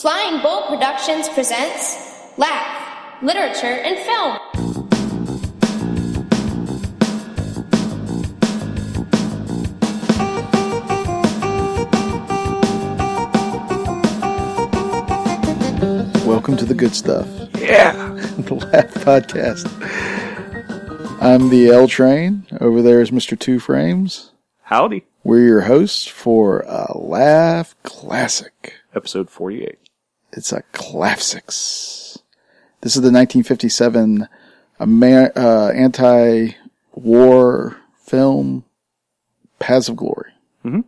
Flying Bull Productions presents Laugh, Literature, and Film. Welcome to the good stuff, Yeah. the Laugh Podcast. I'm the L Train. Over there is Mr. Two Frames. Howdy. We're your hosts for a Laugh Classic. Episode 48. It's a classics. This is the 1957 Amer- uh, anti-war film Paths of Glory. Mhm.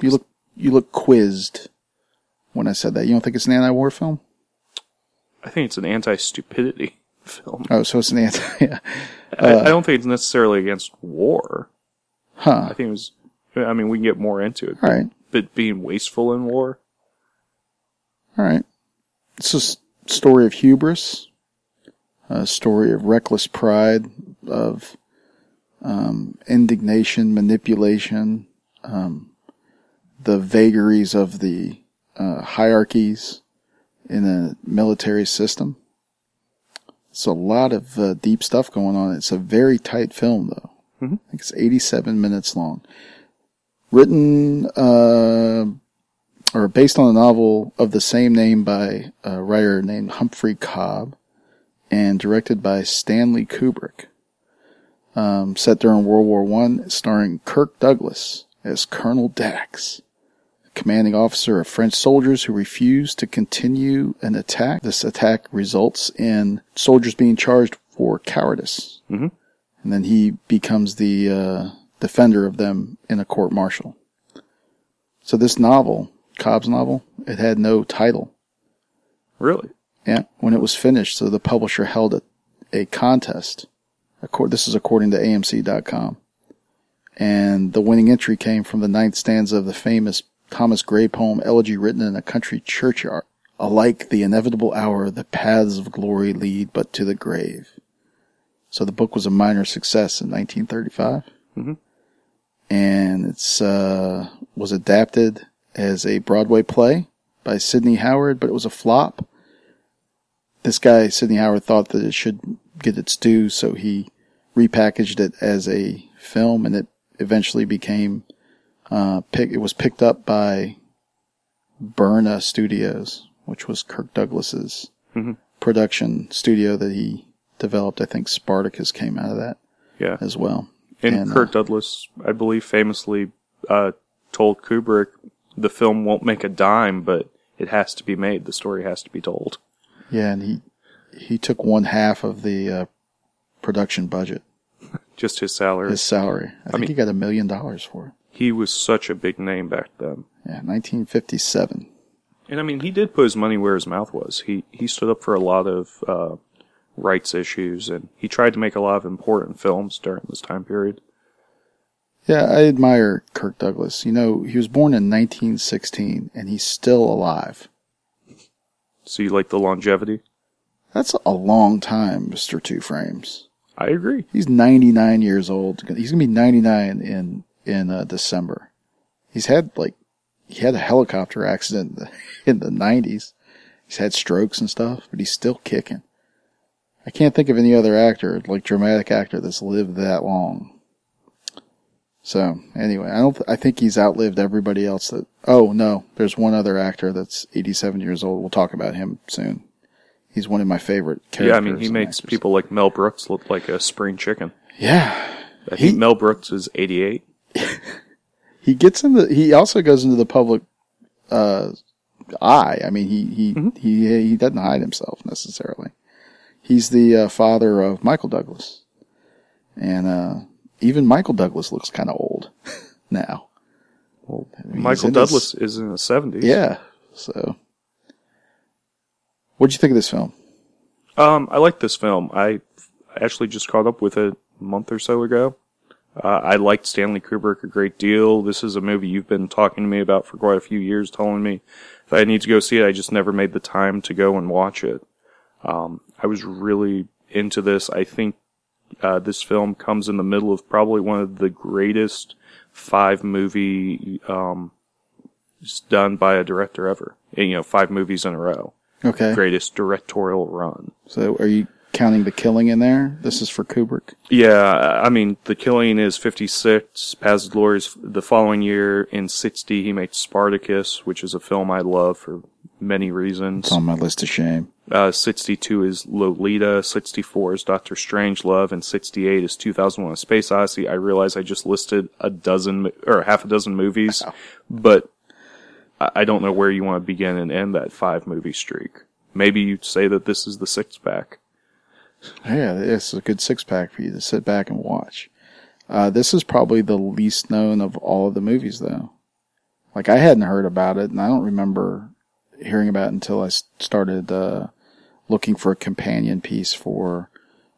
You look you look quizzed when I said that. You don't think it's an anti-war film? I think it's an anti-stupidity film. Oh, so it's an anti. Yeah. I, I don't think it's necessarily against war. Huh. I think it was, I mean, we can get more into it. All right. But being wasteful in war, All right. It's a story of hubris, a story of reckless pride, of um, indignation, manipulation, um, the vagaries of the uh, hierarchies in a military system. It's a lot of uh, deep stuff going on. It's a very tight film, though. Mhm. I think it's 87 minutes long. Written uh, or based on a novel of the same name by a writer named Humphrey Cobb and directed by Stanley Kubrick. Um, set during World War One, starring Kirk Douglas as Colonel Dax, a commanding officer of French soldiers who refuse to continue an attack. This attack results in soldiers being charged for cowardice. Mhm. And then he becomes the uh, defender of them in a court martial. So this novel, Cobb's novel, it had no title. really. Yeah, when it was finished, so the publisher held a, a contest. Accord- This is according to AMC.com. And the winning entry came from the ninth stanza of the famous Thomas Gray poem, Elegy written in a country churchyard. Alike the inevitable hour, the paths of glory lead but to the grave. So the book was a minor success in 1935. Mhm. And it's, uh, was adapted as a Broadway play by Sidney Howard, but it was a flop this guy, Sidney Howard, thought that it should get its due, so he repackaged it as a film, and it eventually became uh, pick. It was picked up by Bryna Studios, which was Kirk Douglas's Mhm. production studio that he developed. I think Spartacus came out of that Yeah. as well. And, and, uh, Kirk Douglas, I believe, famously uh, told Kubrick the film won't make a dime, but it has to be made. The story has to be told. Yeah, and he he took one half of the uh, production budget, Just his salary. his salary. I, think mean- he got a million dollars for it. He was such a big name back then. Yeah, 1957. And I mean, he did put his money where his mouth was. He he stood up for a lot of uh, rights issues, and he tried to make a lot of important films during this time period. Yeah, I admire Kirk Douglas. You know, he was born in 1916 and he's still alive. So you like the longevity? That's a long time, Mr. Two Frames. I agree. He's 99 years old. He's going to be 99 in in uh, December. He's had like he had a helicopter accident in the, in the 90s. He's had strokes and stuff, but he's still kicking. I can't think of any other actor, like dramatic actor that's lived that long. So anyway, I don't. th- I think he's outlived everybody else. That oh no, there's one other actor that's 87 years old. We'll talk about him soon. He's one of my favorite characters. Yeah, I mean, he makes actors. people like Mel Brooks look like a spring chicken. Yeah, I He- think Mel Brooks is 88. he gets in the. He also goes into the public uh, eye. I mean, he he Mhm. he he doesn't hide himself necessarily. He's the uh, father of Michael Douglas, and uh, even Michael Douglas looks kind of old now. Well, I mean, Michael in his- Douglas is in his 70s. Yeah. So, what'd you think of this film? Um, I like this film. I actually just caught up with it a month or so ago. Uh, I liked Stanley Kubrick a great deal. This is a movie you've been talking to me about for quite a few years, telling me if I need to go see it, I just never made the time to go and watch it. Um, I was really into this. I think uh, this film comes in the middle of probably one of the greatest five movie um, done by a director ever. You know, five movies in a row. Okay. Greatest directorial run. So are you counting the killing in there? This is for Kubrick. Yeah, I mean, The Killing is 56. Paths of Glory is the following year. In 60, he made Spartacus, which is a film I love for many reasons. It's on my list of shame. Uh, 62 is Lolita. 64 is Doctor Strangelove. And 68 is 2001 A Space Odyssey. I realize I just listed a dozen, or half a dozen movies, but I I don't know where you want to begin and end that five movie streak. Maybe you'd say that this is the sixth pack. Yeah, it's a good six pack for you to sit back and watch. Uh, this is probably the least known of all of the movies, though. Like I hadn't heard about it, and I don't remember hearing about it until I started uh, looking for a companion piece for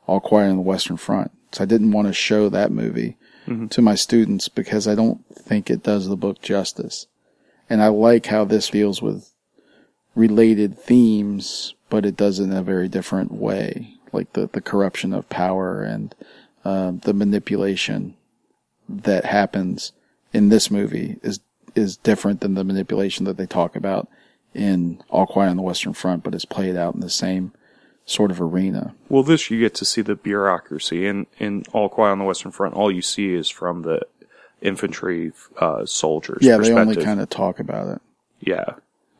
All Quiet on the Western Front. So I didn't want to show that movie to my students because I don't think it does the book justice. And I like how this deals with related themes, but it does it in a very different way, like the, the corruption of power and um, the manipulation that happens in this movie is is different than the manipulation that they talk about in All Quiet on the Western Front, but is played out in the same sort of arena. Well, this you get to see the bureaucracy. In in All Quiet on the Western Front, all you see is from the infantry uh, soldiers. Yeah, they only kind of talk about it. Yeah.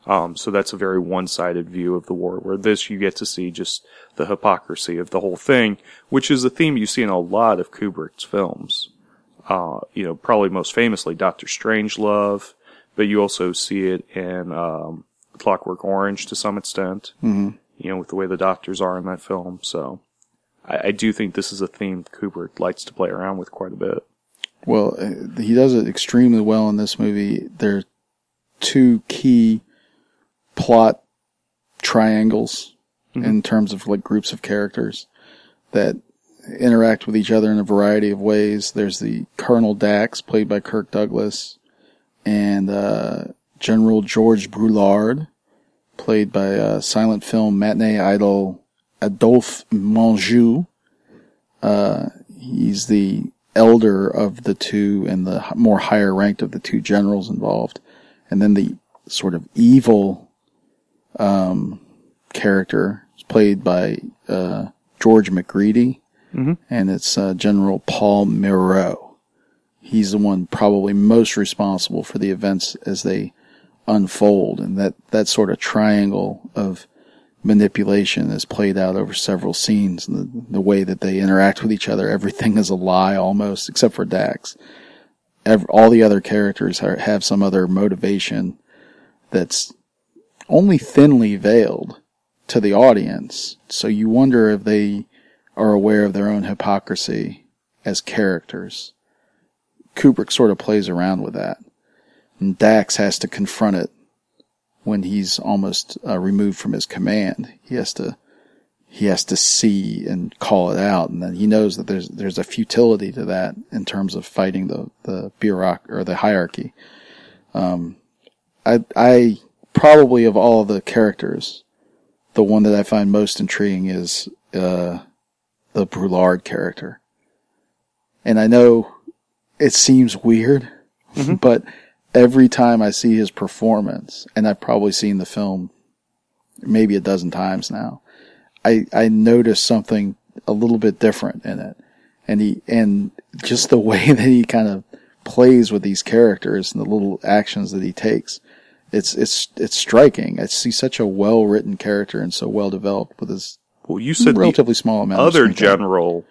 Um, so that's a very one-sided view of the war, where this you get to see just the hypocrisy of the whole thing, which is a theme you see in a lot of Kubrick's films. Uh, you know, probably most famously Doctor Strangelove, but you also see it in, um, Clockwork Orange to some extent. Mm-hmm. You know, with the way the doctors are in that film. So I, I do think this is a theme Kubrick likes to play around with quite a bit. Well, uh, he does it extremely well in this movie. There are two key plot triangles in terms of like groups of characters that interact with each other in a variety of ways. There's the Colonel Dax, played by Kirk Douglas, and uh, General George Broulard, played by uh, silent film matinee idol Adolphe Menjou. Uh, he's the elder of the two and the more higher ranked of the two generals involved. And then the sort of evil um, character is played by uh, George Macready, and it's uh, General Paul Mireau. He's the one probably most responsible for the events as they unfold, and that that sort of triangle of manipulation is played out over several scenes. And the, the way that they interact with each other, everything is a lie almost, except for Dax. Ev all the other characters are, have some other motivation that's only thinly veiled to the audience. So you wonder if they are aware of their own hypocrisy as characters. Kubrick sort of plays around with that. And Dax has to confront it when he's almost uh, removed from his command. He has to he has to see and call it out, and then he knows that there's there's a futility to that in terms of fighting the the bureauc or the hierarchy. Um, I I probably of all the characters, the one that I find most intriguing is uh, the Broulard character, and I know it seems weird, but every time I see his performance, and I've probably seen the film maybe a dozen times now, I, I notice something a little bit different in it. And he, and just the way that he kind of plays with these characters and the little actions that he takes. It's, it's, it's striking. I see such a well written character and so well developed with his Well, you said the relatively small amount of other general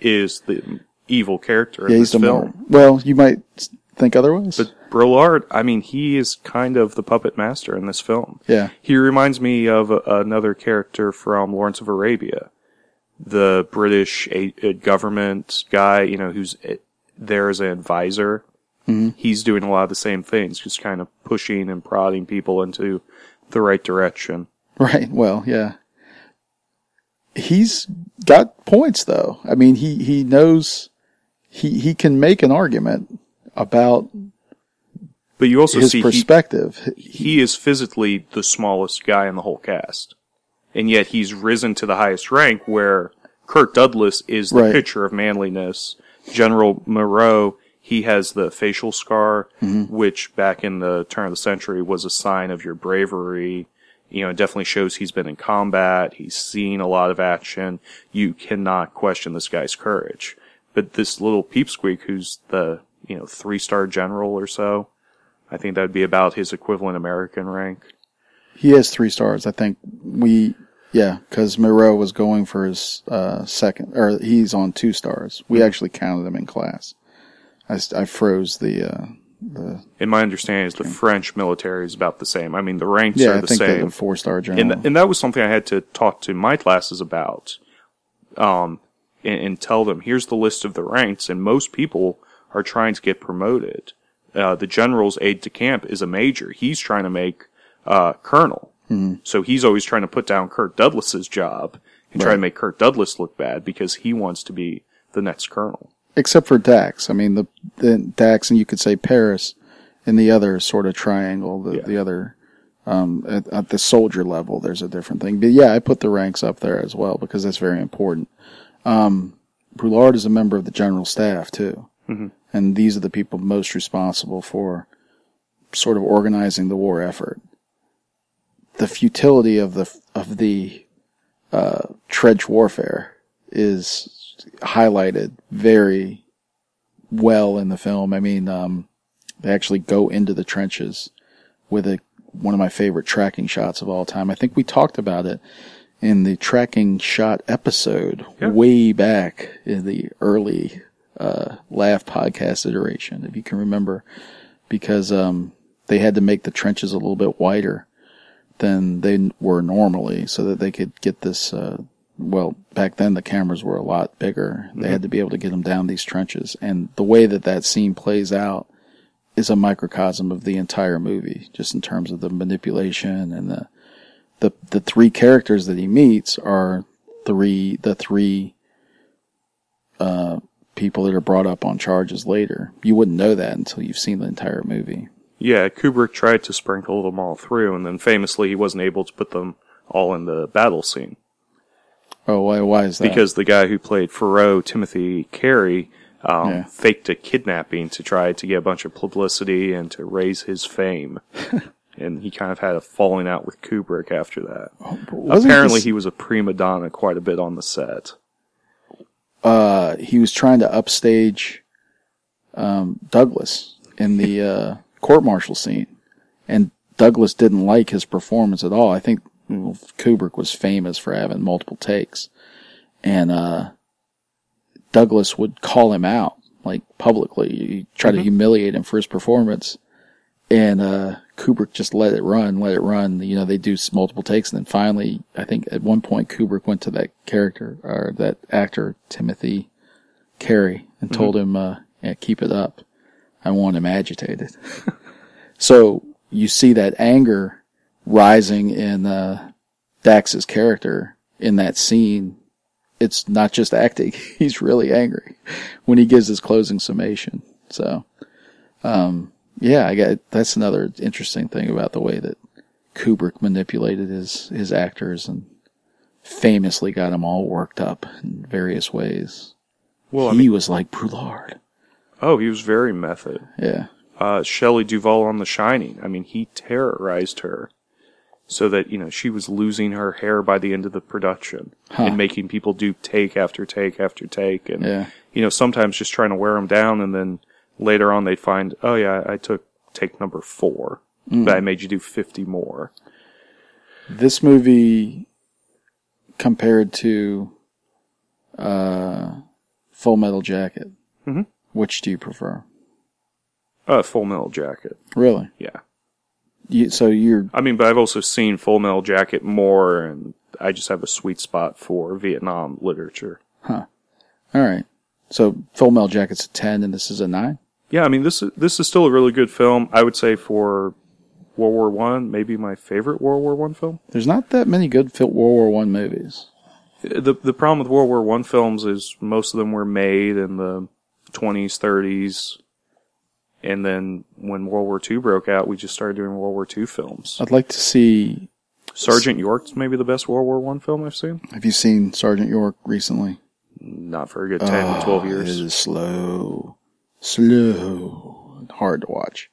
is the evil character Yeah, in he's this the film. more, well, you might think otherwise. But Broulard, I mean, he is kind of the puppet master in this film. yeah. He reminds me of a, another character from Lawrence of Arabia, the British a, a government guy, you know, who's eh, there as an advisor. Mm-hmm. He's doing a lot of the same things, just kind of pushing and prodding people into the right direction. Right. Well, yeah. He's got points though. I mean, he, he knows he, he can make an argument about But you also his see he, perspective. he is physically the smallest guy in the whole cast. And yet he's risen to the highest rank where Kirk Douglas is the Right. picture of manliness. General Moreau, he has the facial scar, which back in the turn of the century was a sign of your bravery. You know, it definitely shows he's been in combat. He's seen a lot of action. You cannot question this guy's courage. But this little peepsqueak who's the, you know, three star general or so, I think that'd be about his equivalent American rank. He has three stars. I think we, yeah, because Moreau was going for his uh, second, or he's on two stars. We actually counted him in class. I, I froze the, uh, the And my understanding is the French military is about the same. I mean, the ranks yeah, are I the same. four star general. and, and that was something I had to talk to my classes about, um, and, and tell them here's the list of the ranks, and most people are trying to get promoted. Uh, the general's aide de camp is a major. He's trying to make uh, colonel, so he's always trying to put down Kirk Douglas's job and try to make Kirk Douglas look bad because he wants to be the next colonel. Except for Dax. I mean, the, the Dax and you could say Paris in the other sort of triangle, the, Yeah. the other, um, at, at the soldier level, there's a different thing. But yeah, I put the ranks up there as well because that's very important. Um, Broulard is a member of the general staff too. And these are the people most responsible for sort of organizing the war effort. The futility of the, of the, uh, trench warfare is highlighted very well in the film. I mean, um, they actually go into the trenches with a, one of my favorite tracking shots of all time. I think we talked about it in the tracking shot episode Yeah. way back in the early, uh, Laugh podcast iteration, if you can remember, because, um, they had to make the trenches a little bit wider than they were normally so that they could get this, uh, well, back then the cameras were a lot bigger. They had to be able to get them down these trenches. And the way that that scene plays out is a microcosm of the entire movie, just in terms of the manipulation and the, the, the three characters that he meets are three, the three, uh, people that are brought up on charges later. You wouldn't know that until you've seen the entire movie. Yeah, Kubrick tried to sprinkle them all through, and then famously he wasn't able to put them all in the battle scene. Oh, why, why is that? because the guy who played Thoreau, Timothy Carey, um, Yeah. faked a kidnapping to try to get a bunch of publicity and to raise his fame. and he kind of had a falling out with Kubrick after that. Wasn't Apparently, this- he was a prima donna quite a bit on the set. uh, he was trying to upstage um, Douglas in the uh, court martial scene, and Douglas didn't like his performance at all. I think Kubrick was famous for having multiple takes, and uh, Douglas would call him out like publicly, He'd try to humiliate him for his performance. And uh, Kubrick just let it run, let it run. You know, they do multiple takes, and then finally, I think at one point Kubrick went to that character or that actor Timothy Carey and told him, uh, yeah, "Keep it up. I want him agitated." so you see that anger rising in uh, Dax's character in that scene. It's not just acting; he's really angry when he gives his closing summation. So, um, yeah, I got that's another interesting thing about the way that Kubrick manipulated his his actors and famously got them all worked up in various ways. Well, I he mean, was like Broulard. oh, he was very method. Yeah. Uh, Shelley Duvall on The Shining. I mean, he terrorized her so that, you know, she was losing her hair by the end of the production Huh. and making people do take after take after take. And, Yeah. you know, sometimes just trying to wear them down and then later on they'd find, oh yeah, I took take number four, but I made you do 50 more. This movie compared to uh, Full Metal Jacket. Mhm. Which do you prefer? Uh, Full Metal Jacket. Really? Yeah. You, so you're I mean, but I've also seen Full Metal Jacket more and I just have a sweet spot for Vietnam literature. Huh. All right. So Full Metal Jacket's a ten, and this is a nine. Yeah, I mean this is this is still a really good film. I would say for World War One, maybe my favorite World War One film. There's not that many good World War One movies. The the problem with World War One films is most of them were made in the twenties, thirties, and then when World War Two broke out, we just started doing World War Two films. I'd like to see. Sergeant York's maybe the best World War One film I've seen. Have you seen Sergeant York recently? Not for a good 10, 12 Oh, years. It is slow, slow, hard to watch.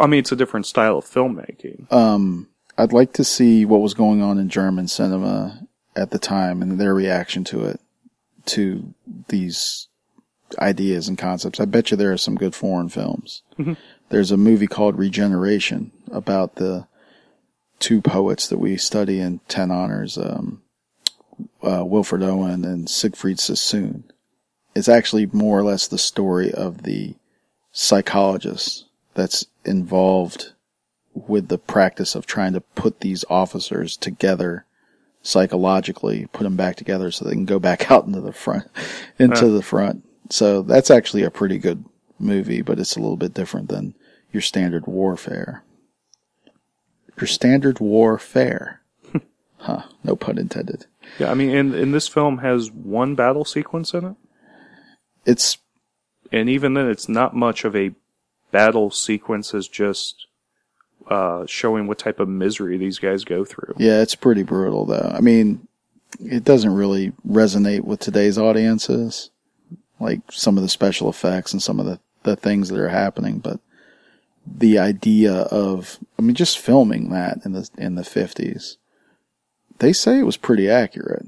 I mean, it's a different style of filmmaking. Um, I'd like to see what was going on in German cinema at the time and their reaction to it, to these ideas and concepts. I bet you there are some good foreign films. There's a movie called Regeneration about the two poets that we study in 10 honors, um, uh, Wilfred Owen and Siegfried Sassoon. It's actually more or less the story of the psychologist that's involved with the practice of trying to put these officers together psychologically, put them back together so they can go back out into the front, into Huh. the front. So that's actually a pretty good movie, but it's a little bit different than your standard warfare. Your standard warfare. huh. No pun intended. Yeah, I mean, and, and this film has one battle sequence in it. It's, and even then, it's not much of a battle sequence as just uh, showing what type of misery these guys go through. yeah, it's pretty brutal though. I mean, it doesn't really resonate with today's audiences, like some of the special effects and some of the, the things that are happening, but the idea of, I mean, just filming that in the, in the fifties, they say it was pretty accurate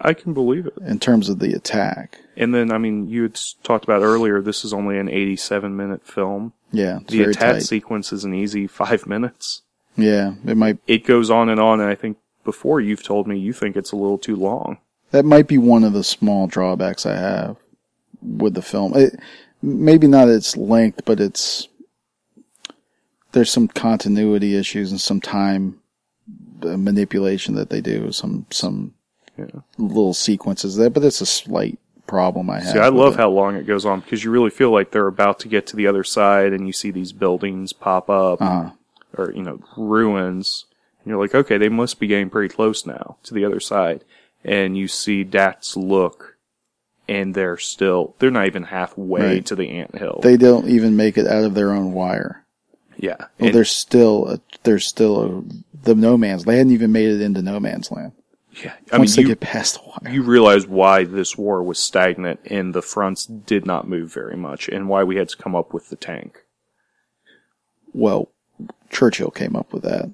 I, can believe it. in terms of the attack. And then, I mean, you had talked about earlier. This is only an 87 minute film. Yeah, the attack tight. sequence is an easy five minutes. yeah, it might, It goes on and on, and I think before you've told me you think it's a little too long. that might be one of the small drawbacks I have with the film. It, maybe not its length, but it's there's some continuity issues and some time manipulation that they do. Some some Yeah. little sequences there, but it's a slight problem I have. See, I love it. how long it goes on because you really feel like they're about to get to the other side, and you see these buildings pop up, Uh-huh. or you know, ruins, and you're like, okay, they must be getting pretty close now to the other side, and you see Dax look, and they're still, they're not even halfway Right. to the anthill. they don't even make it out of their own wire. yeah, Well, and- there's still a, there's still a, the no man's. They hadn't even made it into no man's land. yeah. I mean, Once they you, get past the wire. you realize why this war was stagnant and the fronts did not move very much, and why we had to come up with the tank. well, Churchill came up with that.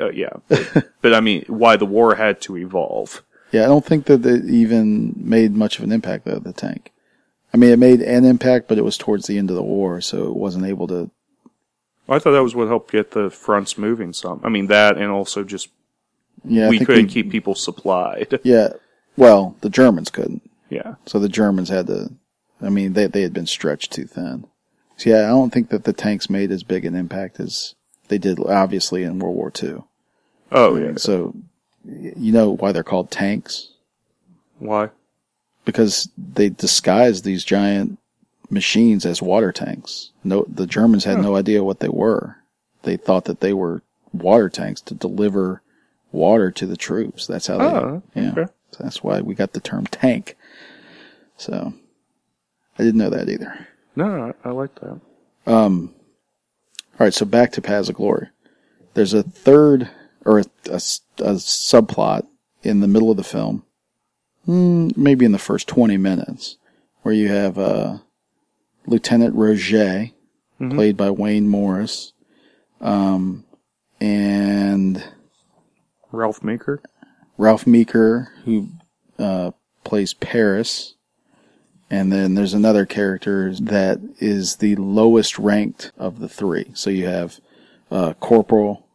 Uh, yeah, but, but I mean, why the war had to evolve. Yeah, I don't think that it even made much of an impact though, the tank. I mean, it made an impact, but it was towards the end of the war, so it wasn't able to. I thought that was what helped get the fronts moving some. I mean, that and also just Yeah, I we couldn't we- keep people supplied. Yeah, well, the Germans couldn't, yeah. so the Germans had to. I mean, they they had been stretched too thin. So yeah, I don't think that the tanks made as big an impact as they did, obviously, in World War II. Oh, yeah. So, you know why they're called tanks? Why? Because they disguised these giant machines as water tanks. No, the Germans had no idea what they were. They thought that they were water tanks to deliver water to the troops. That's how they, Oh, yeah. okay. So that's why we got the term tank. So, I didn't know that either. No, I, I like that. Um, all right, so back to Paths of Glory. There's a third or a subplot in the middle of the film, hmm, maybe in the first 20 minutes, where you have uh, Lieutenant Roget, played by Wayne Morris, um, and Ralph Meeker. Ralph Meeker, who uh, plays Paris. And then there's another character that is the lowest ranked of the three. So you have uh, Corporal,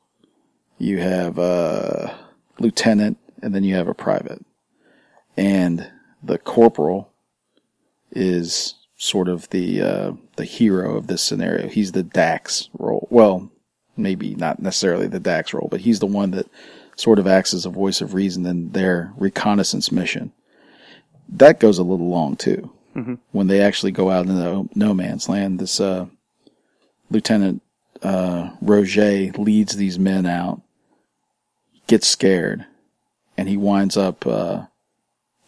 you have a Lieutenant, and then you have a private. And the Corporal is sort of the uh, the hero of this scenario. He's the Dax role. Well, maybe not necessarily the Dax role, but he's the one that sort of acts as a voice of reason in their reconnaissance mission. That goes a little long too. When they actually go out into no, man's land, this uh, Lieutenant uh, Roget leads these men out, gets scared, and he winds up uh,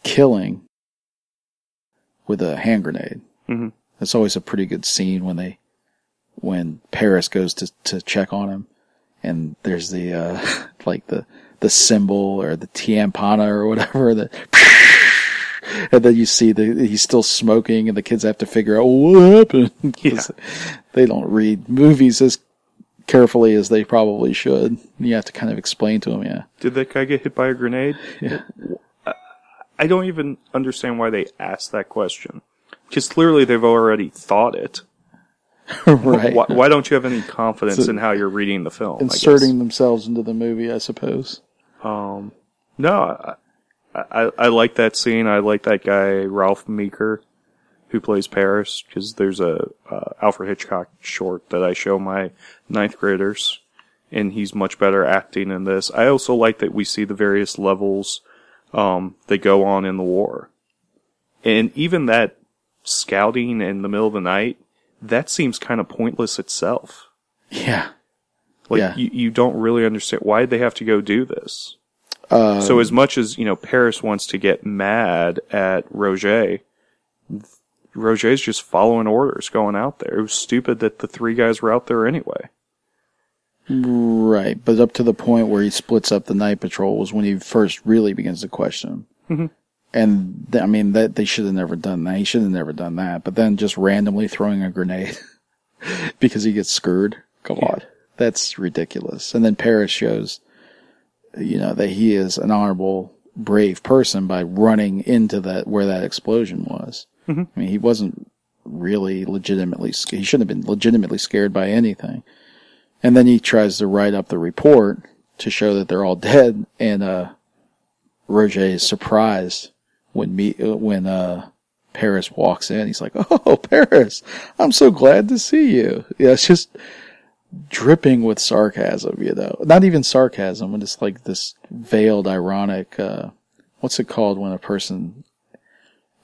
killing with a hand grenade. Mhm. That's always a pretty good scene when they when Paris goes to to check on him, and there's the uh, like the the cymbal or the tiampana or whatever that and then you see the he's still smoking, and the kids have to figure out what happened. 'Cause they don't read movies as carefully as they probably should. You have to kind of explain to them, yeah, Did that guy get hit by a grenade? yeah, I don't even understand why they asked that question. Because clearly they've already thought it. right. Why, why don't you have any confidence So- in how you're reading the film? Inserting themselves into the movie, I suppose. Um, no, I, I, I like that scene. I like that guy Ralph Meeker, who plays Paris, because there's a uh, Alfred Hitchcock short that I show my ninth graders, and he's much better acting in this. I also like that we see the various levels um, that go on in the war, and even that scouting in the middle of the night. That seems kind of pointless itself. Yeah. Like Yeah. you, you don't really understand why they have to go do this. Uh, So as much as you know, Paris wants to get mad at Roger. Roger's just following orders, going out there. It was stupid that the three guys were out there anyway. Right, but up to the point where he splits up the night patrol was when he first really begins to question him. Mm-hmm. And th- I mean that they should have never done that. He should have never done that. But then just randomly throwing a grenade because he gets screwed. Come on, that's ridiculous. And then Paris shows, you know, that he is an honorable, brave person by running into that where that explosion was. I mean, he wasn't really legitimately. He shouldn't have been legitimately scared by anything. And then he tries to write up the report to show that they're all dead. And, uh, Roger is surprised when me, uh, when, uh, Paris walks in. He's like, Oh, Paris, I'm so glad to see you. Yeah, it's just dripping with sarcasm, you know, not even sarcasm, but it's like this veiled ironic, uh, what's it called when a person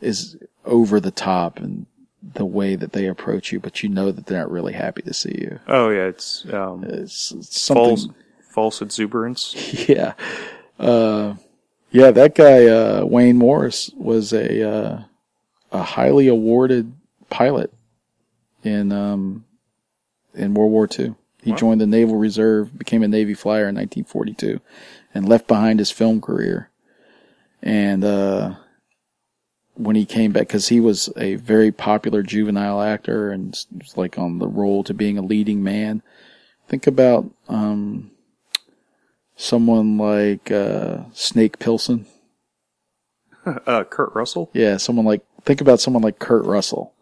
is over the top and the way that they approach you, but you know that they're not really happy to see you. Oh yeah, it's um, It's, it's something. false false exuberance. Yeah. Uh, yeah, that guy, uh, Wayne Morris was a, uh, a highly awarded pilot in, um, in World War II. He Wow. joined the Naval Reserve, became a Navy flyer in 1942 and left behind his film career. And, uh, when he came back, cause he was a very popular juvenile actor and was like on the roll to being a leading man. Think about, um, someone like uh, Snake Plissken. Uh, Kurt Russell. Yeah, someone like think about someone like Kurt Russell,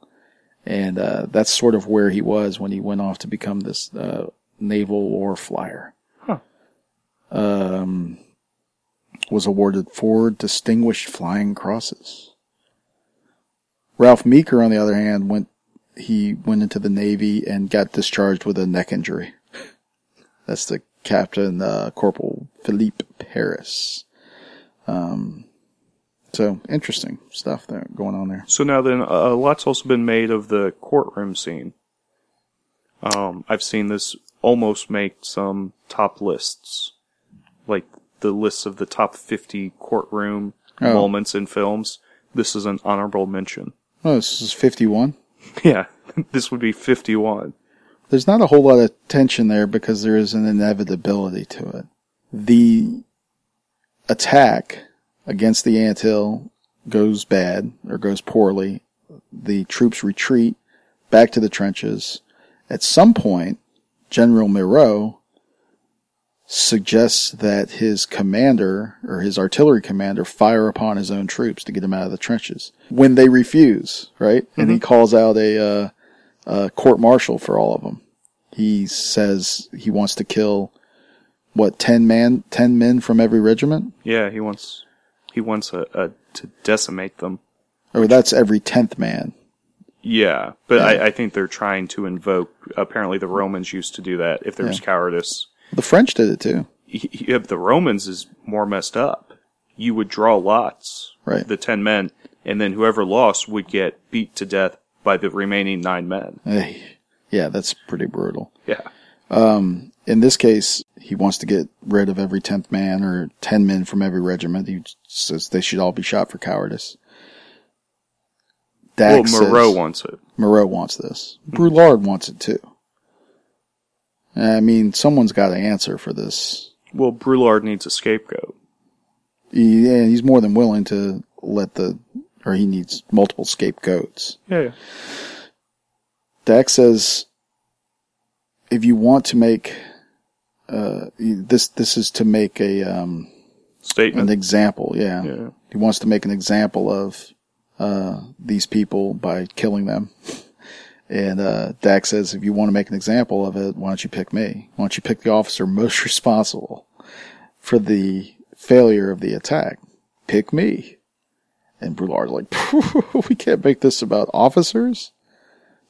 and uh, that's sort of where he was when he went off to become this uh, naval war flyer. Huh. Um, was awarded four distinguished flying crosses. Ralph Meeker, on the other hand, went he went into the Navy and got discharged with a neck injury. That's the Captain uh, Corporal Philippe Paris. Um, so interesting stuff there going on there. So now then, uh, a lot's also been made of the courtroom scene. Um, I've seen this almost make some top lists, like the lists of the top 50 courtroom Oh. moments in films. This is an honorable mention. Oh, this is 51. Yeah, this would be 51. There's not a whole lot of tension there because there is an inevitability to it. The attack against the anthill goes bad or goes poorly. The troops retreat back to the trenches. At some point, General Mireau suggests that his commander or his artillery commander fire upon his own troops to get them out of the trenches. When they refuse, right? And he calls out a, uh, a court martial for all of them. He says he wants to kill what ten man, ten men from every regiment, Yeah, he wants he wants a, a to decimate them. or that's every tenth man. Yeah, but Yeah. I, I think they're trying to invoke. Apparently, the Romans used to do that if there was cowardice. The French did it too, y- the Romans is more messed up. You would draw lots, Right. The ten men, and then whoever lost would get beat to death by the remaining nine men. Yeah, that's pretty brutal. Yeah, Um, In this case, he wants to get rid of every tenth man or ten men from every regiment. He says they should all be shot for cowardice. well, Dax Moreau says- wants it. Moreau wants this. Broulard wants it too. I mean, someone's got to answer for this. Well, Broulard needs a scapegoat. And he's more than willing to let the, or he needs multiple scapegoats. Yeah, yeah. Says, if you want to make, uh, this, this is to make a, um, Statement. an example. Yeah. Yeah. He wants to make an example of, uh, these people by killing them. And, uh, Dax says, if you want to make an example of it, why don't you pick me? Why don't you pick the officer most responsible for the failure of the attack? Pick me. And Broulard's like, we can't make this about officers.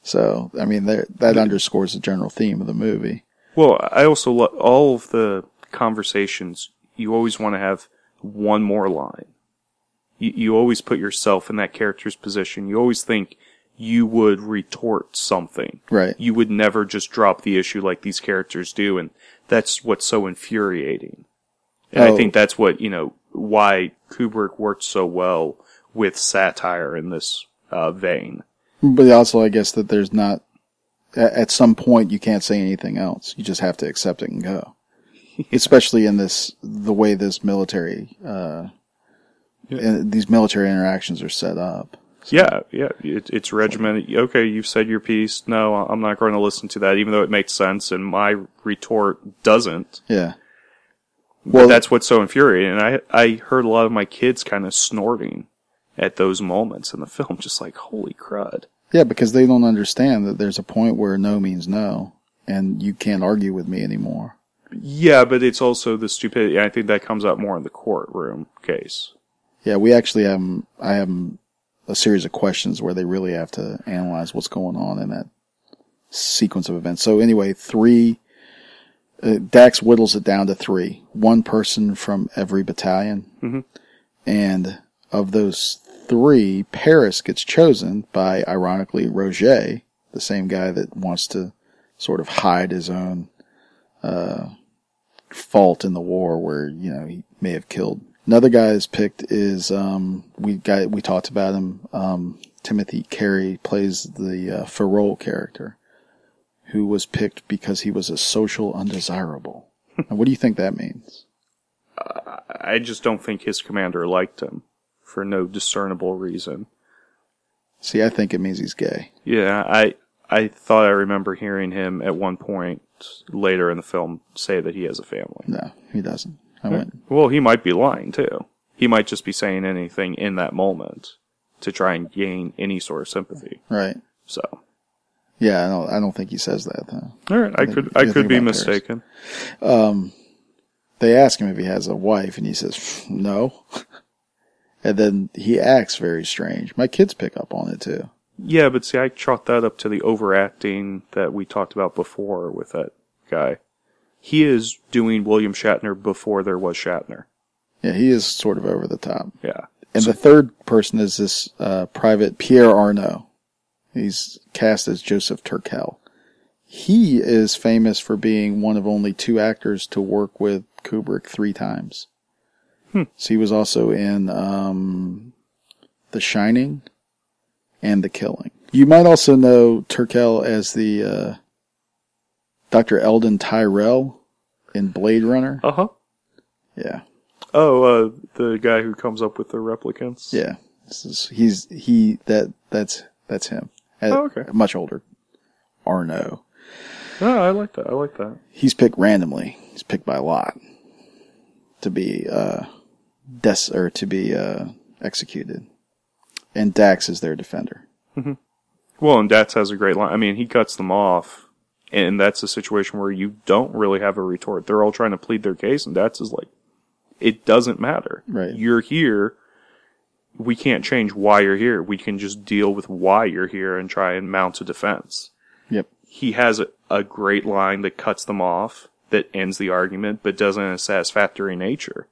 So, I mean, that underscores the general theme of the movie. Well, I also lo- all of the conversations. You always want to have one more line. You, you always put yourself in that character's position. You always think you would retort something. Right. You would never just drop the issue like these characters do, and that's what's so infuriating. And I Oh. think that's what you know why Kubrick worked so well with satire in this uh, vein. But also, I guess that there's not, at some point, you can't say anything else. You just have to accept it and go. Especially in this, the way this military, uh, and these military interactions are set up. Yeah, yeah, it, it's regimented. Okay, you've said your piece. No, I'm not going to listen to that, even though it makes sense, and my retort doesn't. Yeah. But Well, that's what's so infuriating. And I I heard a lot of my kids kind of snorting at those moments in the film, just like holy crud. yeah, because they don't understand that there's a point where no means no, and you can't argue with me anymore. Yeah, but it's also the stupidity. I think that comes out more in the courtroom case. Yeah, we actually have, I have a series of questions where they really have to analyze what's going on in that sequence of events. So anyway, three, uh, Dax whittles it down to three. One person from every battalion. Mhm. And of those three, Paris gets chosen by, ironically, Roger, the same guy that wants to sort of hide his own, uh, fault in the war where, you know, he may have killed. Another guy that's picked is, um, we got, we talked about him, um, Timothy Carey plays the, uh, Ferol character who was picked because he was a social undesirable. and what do you think that means? I just don't think his commander liked him for no discernible reason. See, I think it means he's gay. Yeah, I I thought I remember hearing him at one point later in the film say that he has a family. No, he doesn't. I went, Well, he might be lying too. He might just be saying anything in that moment to try and gain any sort of sympathy. right. So, Yeah, I don't, I don't think he says that though. all right, I could I could be about Paris. mistaken. Um, they ask him if he has a wife and he says, no. and then he acts very strange. My kids pick up on it too. Yeah, but see, I chalk that up to the overacting that we talked about before with that guy. He is doing William Shatner before there was Shatner. Yeah, he is sort of over the top. Yeah. And the third person is this uh, private Pierre Arnaud. He's cast as Joseph Turkel. He is famous for being one of only two actors to work with Kubrick three times. So he was also in um, The Shining and The Killing. You might also know Turkel as the uh, Dr. Eldon Tyrell in Blade Runner. Uh huh. Yeah. Oh, uh, the guy who comes up with the replicants. Yeah, this is he's he that that's that's him. Uh, Oh, okay. Much older. Arnaud. Oh, I like that. I like that. He's picked randomly. He's picked by a lot to be uh des or to be uh executed. And Dax is their defender. Well, and Dax has a great line. I mean, he cuts them off, and that's a situation where you don't really have a retort. They're all trying to plead their case, and that's is like, it doesn't matter. Right. You're here. We can't change why you're here. We can just deal with why you're here and try and mount a defense. Yep. He has a, a great line that cuts them off, that ends the argument, but doesn't in a satisfactory nature.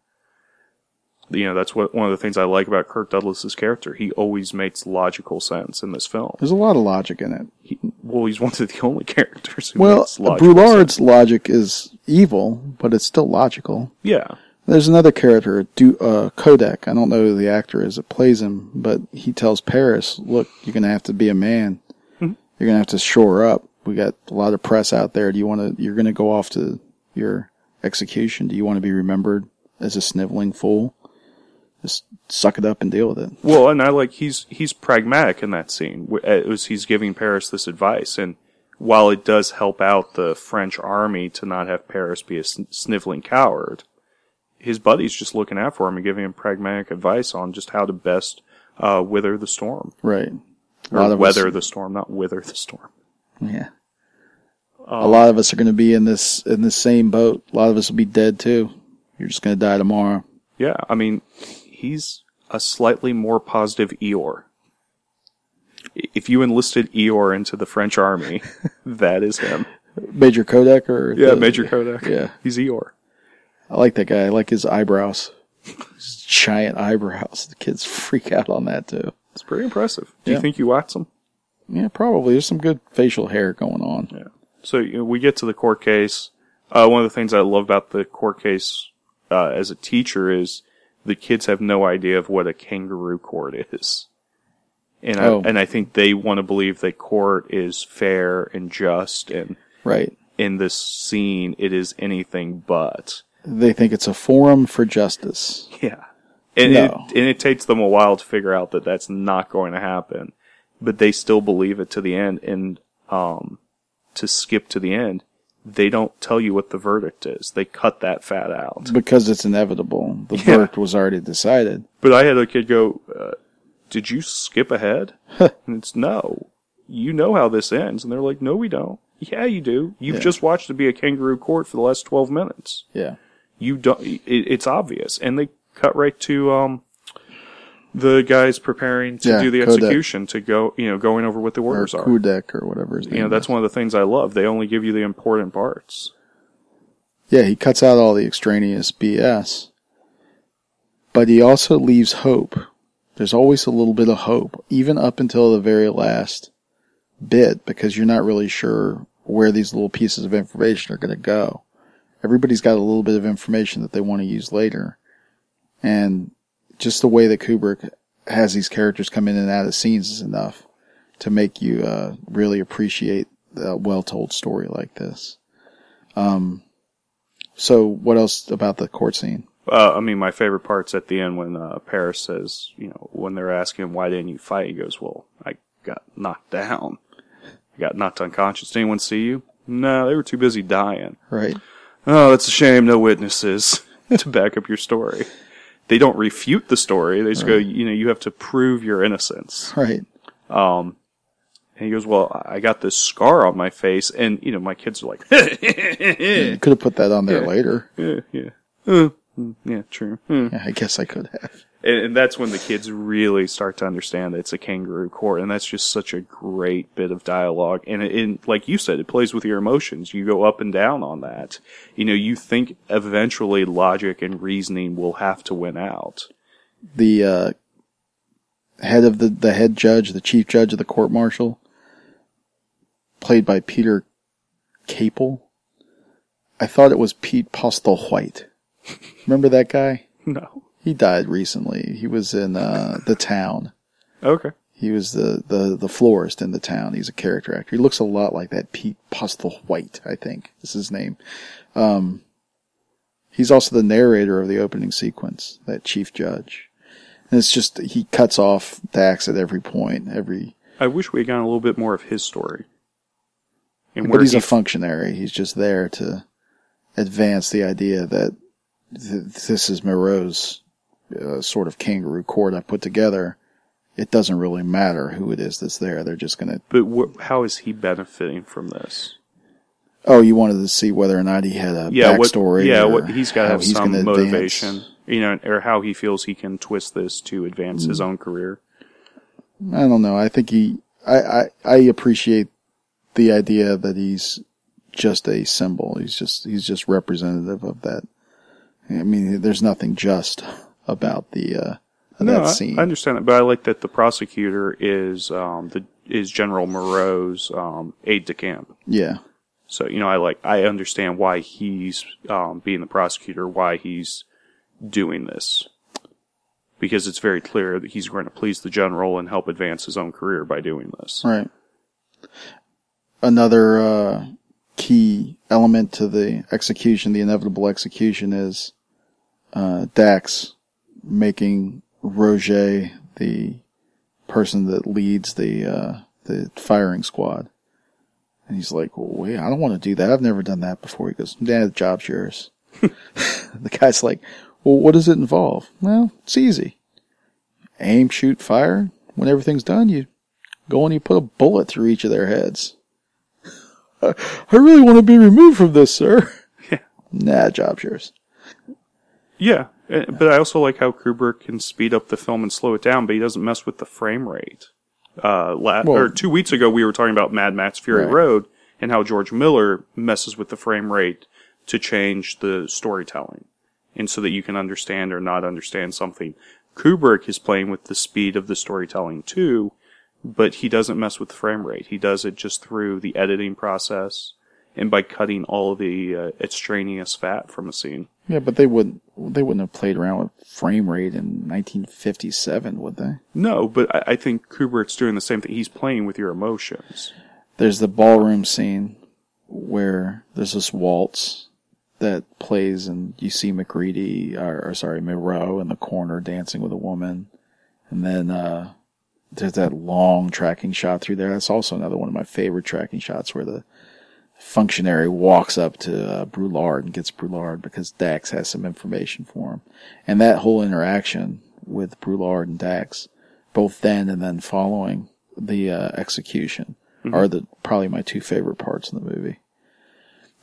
You know, that's what one of the things I like about Kirk Douglas's character. He always makes logical sense in this film. There's a lot of logic in it. He, well, he's one of the only characters who Well, makes logical sense. Broulard's logic is evil, but it's still logical. Yeah. There's another character, Du- uh, Kodak. I don't know who the actor is that plays him, but he tells Paris, look, you're going to have to be a man. Mm-hmm. You're going to have to shore up. We got a lot of press out there. Do you want to, you're going to go off to your execution. Do you want to be remembered as a sniveling fool? Just suck it up and deal with it. Well, and I like he's he's pragmatic in that scene. It was he's giving Paris this advice, and while it does help out the French army to not have Paris be a sn- sniveling coward, his buddy's just looking out for him and giving him pragmatic advice on just how to best uh, wither the storm Right. Or weather us, the storm, not wither the storm. yeah. a lot of us are going to be in this in this same boat. A lot of us will be dead too. You're just going to die tomorrow. Yeah, I mean, he's a slightly more positive Eeyore. If you enlisted Eeyore into the French army, that is him. Major Kodak or Yeah, the- Major Kodak. Yeah. he's Eeyore. I like that guy. I like his eyebrows. His giant eyebrows. The kids freak out on that too. It's pretty impressive. Do Yeah. you think you watch him? Yeah, probably. There's some good facial hair going on. Yeah. So you know, we get to the court case. Uh, one of the things I love about the court case uh, as a teacher is the kids have no idea of what a kangaroo court is, and Oh. I, and I think they want to believe that court is fair and just, and Right. in this scene it is anything but. They think it's a forum for justice. Yeah. And, No. it, and it takes them a while to figure out that that's not going to happen, but they still believe it to the end. And um, to skip to the end, they don't tell you what the verdict is. They cut that fat out. Because it's inevitable. The Yeah. verdict was already decided. But I had a kid go, uh, "Did you skip ahead?" and it's no. You know how this ends, and they're like, "No, we don't." Yeah, you do. You've Yeah. just watched it be a kangaroo court for the last twelve minutes. Yeah. you don't it, it's obvious and they cut right to um the guys preparing to Yeah, do the execution to go you know going over what the Or orders are Kudek or whatever his name you know that's is. one of the things i love they only give you the important parts Yeah, he cuts out all the extraneous BS. But he also leaves hope. There's always a little bit of hope, even up until the very last bit, because you're not really sure where these little pieces of information are going to go. Everybody's got a little bit of information that they want to use later. And just the way that Kubrick has these characters come in and out of scenes is enough to make you uh, really appreciate a well-told story like this. Um, so what else about the court scene? uh, i mean my favorite part's at the end when uh, paris says you know when they're asking him why didn't you fight he goes well i got knocked down i got knocked unconscious did anyone see you no they were too busy dying Right? Oh, that's a shame. No witnesses to back up your story. They don't refute the story. They just go, you know, you have to prove your innocence. Right. Um, and he goes, well, I got this scar on my face, and you know, my kids are like, You could have put that on there Yeah. later. yeah, yeah, Uh, yeah, true. Hmm. Yeah, I guess I could have. And, and that's when the kids really start to understand that it's a kangaroo court, and that's just such a great bit of dialogue. And it, and like you said, it plays with your emotions. You go up and down on that. You know, you think eventually logic and reasoning will have to win out. The uh, head of the the head judge, the chief judge of the court martial, played by Peter Capell. I thought it was Pete Postlethwaite. Remember that guy? No. He died recently. He was in uh, the town. Okay. He was the, the, the florist in the town. He's a character actor. He looks a lot like that Pete Postlethwaite, I think is his name. Um, he's also the narrator of the opening sequence, that chief judge. And it's just, he cuts off Dax at every point, every, I wish we had gotten a little bit more of his story. And but he's he a functionary. He's just there to advance the idea that th- this is Mireau's uh, sort of kangaroo court I put together. It doesn't really matter who it is that's there. They're just going to But wh- how is he benefiting from this? Oh, you wanted to see whether or not he had a Yeah, what, backstory. yeah, or what, he's got to have some motivation, advance. you know, or how he feels he can twist this to advance Mm. his own career. I don't know. I think he. I, I I appreciate the idea that he's just a symbol. He's just he's just representative of that. I mean, there's nothing just about the uh, No, that I, scene. I understand that, but I like that the prosecutor is um, the is General Mireau's um, aide de camp. yeah, So you know, I like I understand why he's um, being the prosecutor, why he's doing this, because it's very clear that he's going to please the general and help advance his own career by doing this. right. Another uh, key element to the execution, the inevitable execution, is uh, Dax making Roger the person that leads the uh, the firing squad. And he's like, well, wait, I don't want to do that. I've never done that before. He goes, yeah, the job's yours. the guy's like, well, what does it involve? Well, it's easy. Aim, shoot, fire. When everything's done, you go and you put a bullet through each of their heads. I really want to be removed from this, sir. Yeah. Nah, job's yours. Yeah, eh, but I also like how Kubrick can speed up the film and slow it down, but he doesn't mess with the frame rate. Uh, la- Well- or two weeks ago, we were talking about Mad Max Fury Right. Road and how George Miller messes with the frame rate to change the storytelling, and so that you can understand or not understand something. Kubrick is playing with the speed of the storytelling too, but he doesn't mess with the frame rate. He does it just through the editing process and by cutting all the uh, extraneous fat from a scene. Yeah, but they wouldn't they wouldn't have played around with frame rate in 1957, would they? No, but I, I think Kubrick's doing the same thing. He's playing with your emotions. There's the ballroom scene where there's this waltz that plays, and you see Macready, or, or sorry, Mireau in the corner dancing with a woman, and then uh, there's that long tracking shot through there. That's also another one of my favorite tracking shots where the functionary walks up to uh, Broulard and gets Broulard because Dax has some information for him. And that whole interaction with Broulard and Dax, both then and then following the uh, execution, are the probably my two favorite parts in the movie.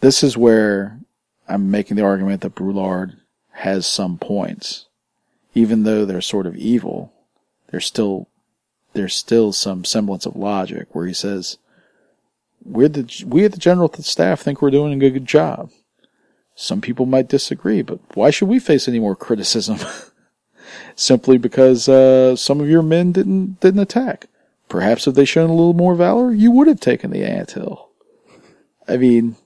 This is where I'm making the argument that Broulard has some points, even though they're sort of evil. they're still there's still some semblance of logic where he says, we're the, we at the general staff think we're doing a good job. Some people might disagree, but why should we face any more criticism? Simply because uh, some of your men didn't didn't attack. Perhaps if they shown a little more valor, you would have taken the anthill. I mean,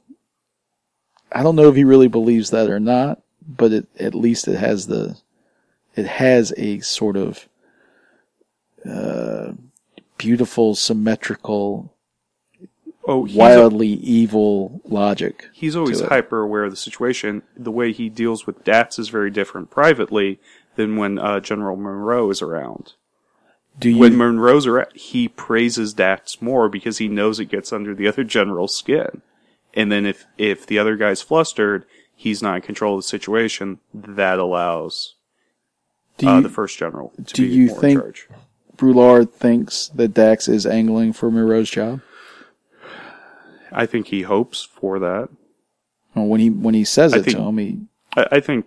I don't know if he really believes that or not, but it, at least it has the it has a sort of uh, beautiful, symmetrical Oh, wildly evil logic. he's always hyper aware of the situation. The way he deals with Dax is very different privately than when uh, General Monroe is around. Do you When Monroe's around, he praises Dax more because he knows it gets under the other general's skin. And then if, if the other guy's flustered, he's not in control of the situation, that allows uh, you, the first general to do be you more think- in charge. Broulard thinks that Dax is angling for Mireau's job? I think he hopes for that. Well, when he when he says I it think- to him, he I, I think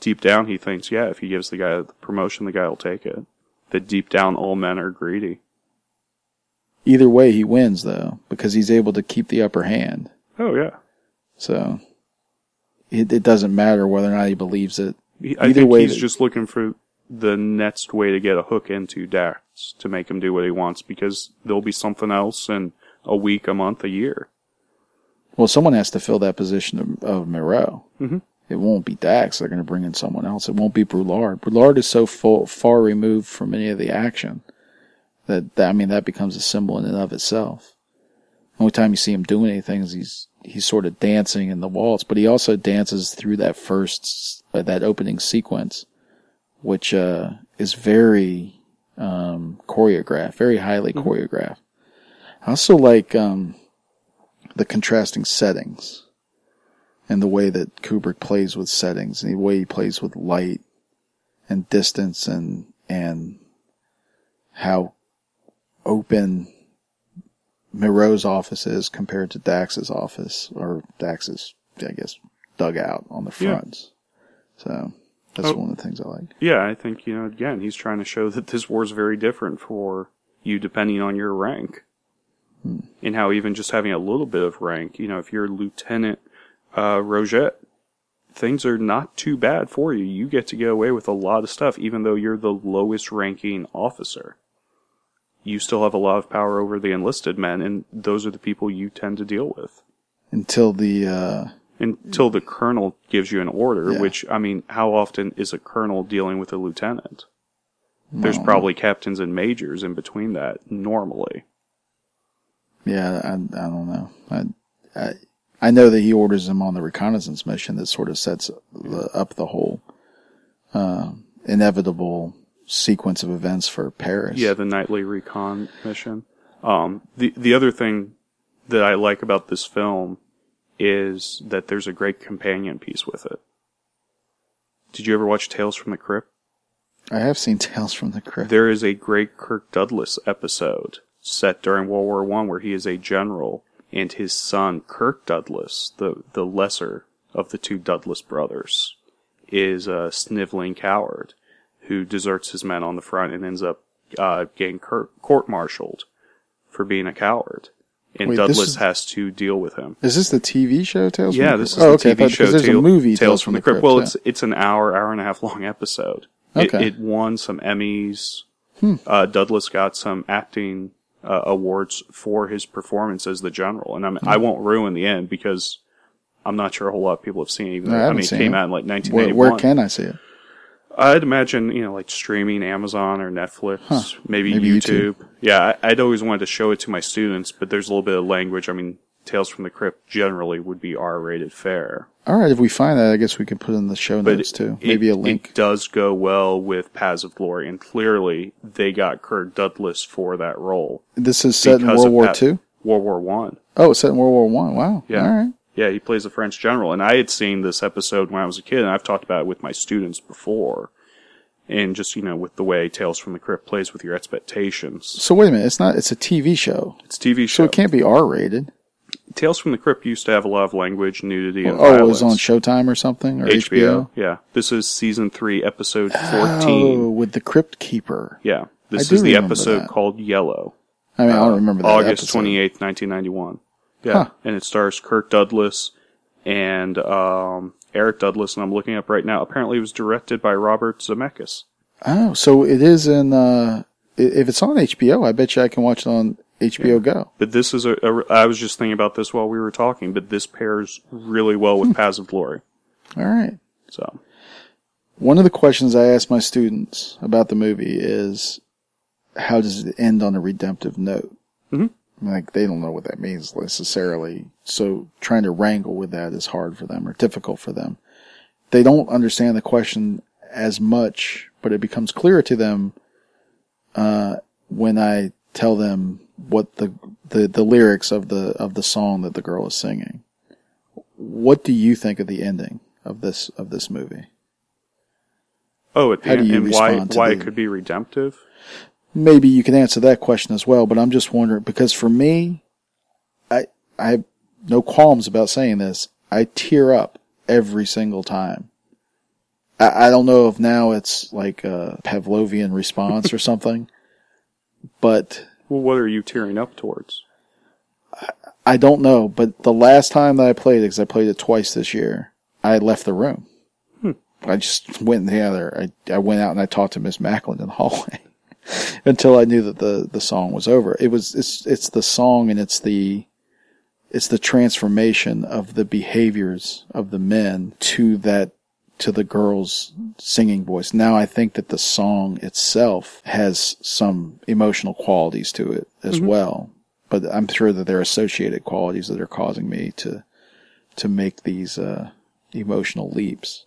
deep down he thinks, yeah, if he gives the guy the promotion, the guy will take it. That deep down all men are greedy. either way he wins though because he's able to keep the upper hand. Oh yeah. So it, it doesn't matter whether or not he believes it. He, I Either think way he's that- just looking for the next way to get a hook into Dax to make him do what he wants because there'll be something else in a week, a month, a year. Well, someone has to fill that position of, of Mireau. Mhm. It won't be Dax. They're going to bring in someone else. It won't be Broulard. Broulard is so far removed from any of the action that, that I mean that becomes a symbol in and of itself. Only time you see him doing anything is he's he's sort of dancing in the waltz, but he also dances through that first uh, that opening sequence, which uh, is very um, choreographed, very highly choreographed. I also like um, the contrasting settings and the way that Kubrick plays with settings and the way he plays with light and distance and and how open Mireau's office is compared to Dax's office or Dax's, I guess, dugout on the Yeah. fronts. So that's Oh. one of the things I like. Yeah, I think, you know, again, he's trying to show that this war's very different for you depending on your rank. And how even just having a little bit of rank, you know, if you're Lieutenant uh, Roget, things are not too bad for you. You get to get away with a lot of stuff, even though you're the lowest ranking officer. You still have a lot of power over the enlisted men, and those are the people you tend to deal with. Until the uh, Until the colonel gives you an order, Yeah. which, I mean, how often is a colonel dealing with a lieutenant? There's probably captains and majors in between that normally. Yeah, I, I don't know. I, I I know that he orders them on the reconnaissance mission that sort of sets the, up the whole uh, inevitable sequence of events for Paris. Yeah, the nightly recon mission. Um, the the other thing that I like about this film is that there's a great companion piece with it. Did you ever watch Tales from the Crypt? I have seen Tales from the Crypt. There is a great Kirk Douglas episode set during World War One where he is a general and his son Kirk Douglas, the the lesser of the two Douglas brothers, is a sniveling coward who deserts his men on the front and ends up uh, getting court-martialed for being a coward. And Wait, Douglas is- has to deal with him. Is this the TV show Tales? Yeah, from the this is Crypt? oh, the I TV thought- show. 'cause there's Tale- a movie Tales from the Crypt. Crypt, Well, yeah. it's it's an hour, hour and a half long episode. It, Okay. it won some Emmys. Hmm. Uh, Douglas got some acting uh, awards for his performance as the general, and I'm, Hmm. I won't ruin the end because I'm not sure a whole lot of people have seen it. Even No, I I, mean, it came it. out in like where, 1981. where can I see it? I'd imagine, you know, like streaming Amazon or Netflix, maybe, Maybe YouTube. Yeah, I, I'd always wanted to show it to my students, but there's a little bit of language. I mean, Tales from the Crypt generally would be R-rated fare. All right, if we find that, I guess we can put in the show But notes too. it- Maybe a link. It does go well with Paths of Glory, and clearly they got Kirk Douglas for that role. this is set in World War Pat- Two. World War One. Oh, it's set in World War One. Wow. Yeah. All right. Yeah, he plays a French general, and I had seen this episode when I was a kid, and I've talked about it with my students before. And just you know, with the way Tales from the Crypt plays with your expectations, So wait a minute. It's not. It's a TV show. it's a TV So show. it can't be R rated. Tales from the Crypt used to have a lot of language, nudity, and Oh, it was on Showtime or something or HBO. Yeah, this is season three, episode Oh, fourteen. with the Crypt Keeper. Yeah, this I is the episode that. called Yellow. I mean, I Uh, don't remember that. August episode. twenty eighth, nineteen ninety one. Yeah, Huh. and it stars Kirk Douglas and um, Eric Douglas, and I'm looking up right now. Apparently, it was directed by Robert Zemeckis. Oh, so it is in. uh If it's on HBO, I bet you I can watch it on HBO Go. But this is a, a. I was just thinking about this while we were talking, but this pairs really well Hmm. with Paths of Glory. All right. So One of the questions I ask my students about the movie is, how does it end on a redemptive note? Mhm. Like they don't know what that means necessarily. So trying to wrangle with that is hard for them or difficult for them. They don't understand the question as much, but it becomes clearer to them uh, when I tell them what the, the the lyrics of the of the song that the girl is singing. What do you think of the ending of this of this movie? Oh, at the How do you and why why the- it could be redemptive? Maybe you can answer that question as well, but I'm just wondering because for me, I I have no qualms about saying this. I tear up every single time. I, I don't know if now it's like a Pavlovian response or something, but Well, what are you tearing up towards? I don't know. But the last time that I played it, because I played it twice this year, I left the room. Hmm. I just went the other. I I went out and I talked to Miss Macklin in the hallway until I knew that the the song was over. It was it's it's the song and it's the it's the transformation of the behaviors of the men to that to the girl's singing voice. Now I think that the song itself has some emotional qualities to it as well, but I'm sure that there are associated qualities that are causing me to to make these uh, emotional leaps.